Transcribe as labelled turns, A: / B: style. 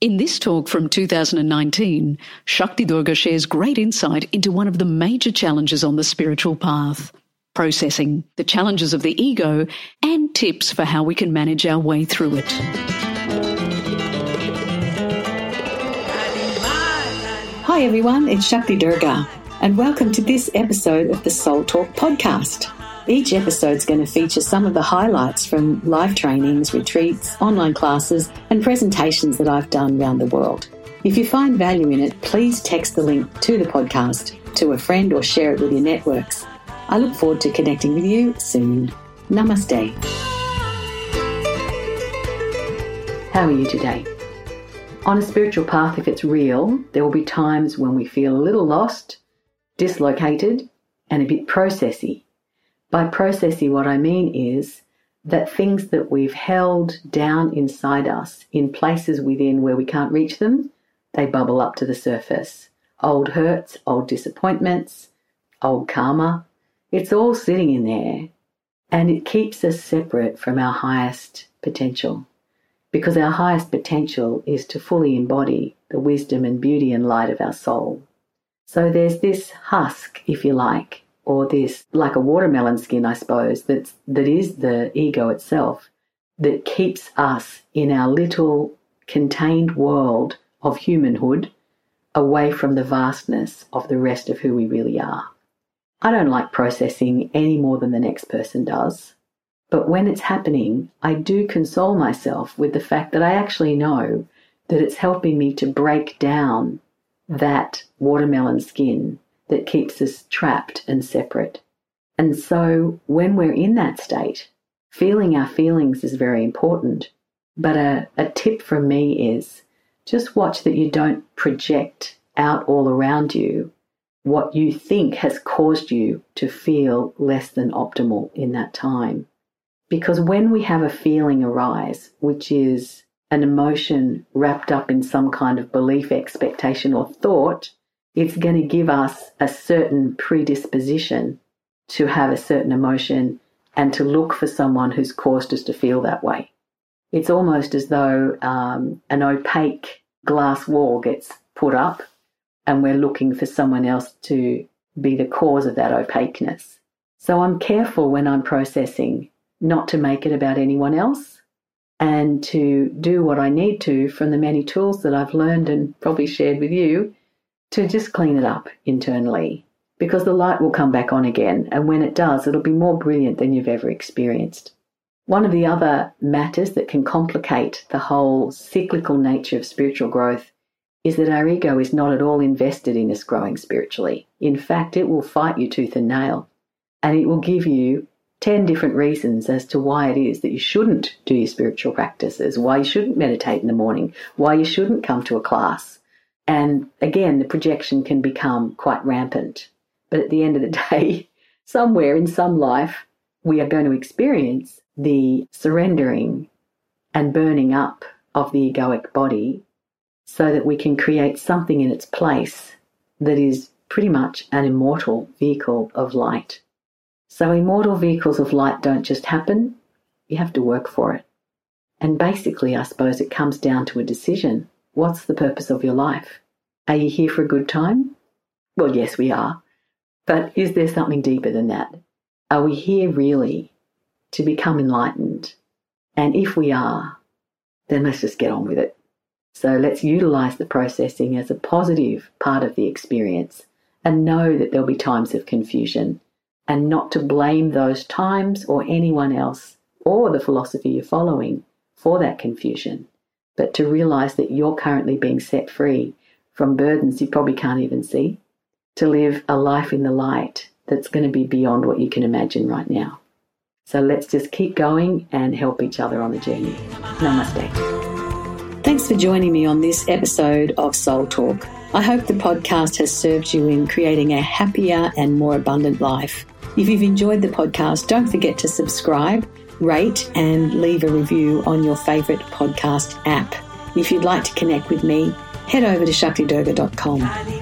A: In this talk from 2019, Shakti Durga shares great insight into one of the major challenges on the spiritual path processing the challenges of the ego and tips for how we can manage our way through it.
B: Hi everyone, it's Shakti Durga, and welcome to this episode of the Soul Talk podcast. Each episode is going to feature some of the highlights from live trainings, retreats, online classes, and presentations that I've done around the world. If you find value in it, please text the link to the podcast to a friend or share it with your networks. I look forward to connecting with you soon. Namaste. How are you today? On a spiritual path, if it's real, there will be times when we feel a little lost, dislocated, and a bit processy. By processing, what I mean is that things that we've held down inside us in places within where we can't reach them, they bubble up to the surface. Old hurts, old disappointments, old karma, it's all sitting in there and it keeps us separate from our highest potential because our highest potential is to fully embody the wisdom and beauty and light of our soul. So there's this husk, if you like, or this like a watermelon skin, I suppose, that's that is the ego itself that keeps us in our little contained world of humanhood away from the vastness of the rest of who we really are. I don't like processing any more than the next person does. But when it's happening, I do console myself with the fact that I actually know that it's helping me to break down that watermelon skin that keeps us trapped and separate. And so when we're in that state, feeling our feelings is very important. But a, a tip from me is just watch that you don't project out all around you what you think has caused you to feel less than optimal in that time. Because when we have a feeling arise, which is an emotion wrapped up in some kind of belief, expectation, or thought, it's going to give us a certain predisposition to have a certain emotion and to look for someone who's caused us to feel that way. It's almost as though um, an opaque glass wall gets put up and we're looking for someone else to be the cause of that opaqueness. So I'm careful when I'm processing not to make it about anyone else and to do what I need to from the many tools that I've learned and probably shared with you to just clean it up internally because the light will come back on again. And when it does, it'll be more brilliant than you've ever experienced. One of the other matters that can complicate the whole cyclical nature of spiritual growth is that our ego is not at all invested in us growing spiritually. In fact, it will fight you tooth and nail and it will give you 10 different reasons as to why it is that you shouldn't do your spiritual practices, why you shouldn't meditate in the morning, why you shouldn't come to a class, and again, the projection can become quite rampant. But at the end of the day, somewhere in some life, we are going to experience the surrendering and burning up of the egoic body so that we can create something in its place that is pretty much an immortal vehicle of light. So, immortal vehicles of light don't just happen, you have to work for it. And basically, I suppose it comes down to a decision. What's the purpose of your life? Are you here for a good time? Well, yes, we are. But is there something deeper than that? Are we here really to become enlightened? And if we are, then let's just get on with it. So let's utilize the processing as a positive part of the experience and know that there'll be times of confusion and not to blame those times or anyone else or the philosophy you're following for that confusion, but to realize that you're currently being set free from burdens you probably can't even see, to live a life in the light that's going to be beyond what you can imagine right now. So let's just keep going and help each other on the journey. Namaste. Thanks for joining me on this episode of Soul Talk. I hope the podcast has served you in creating a happier and more abundant life. If you've enjoyed the podcast, don't forget to subscribe, rate, and leave a review on your favourite podcast app. If you'd like to connect with me, head over to shaktidurga.com.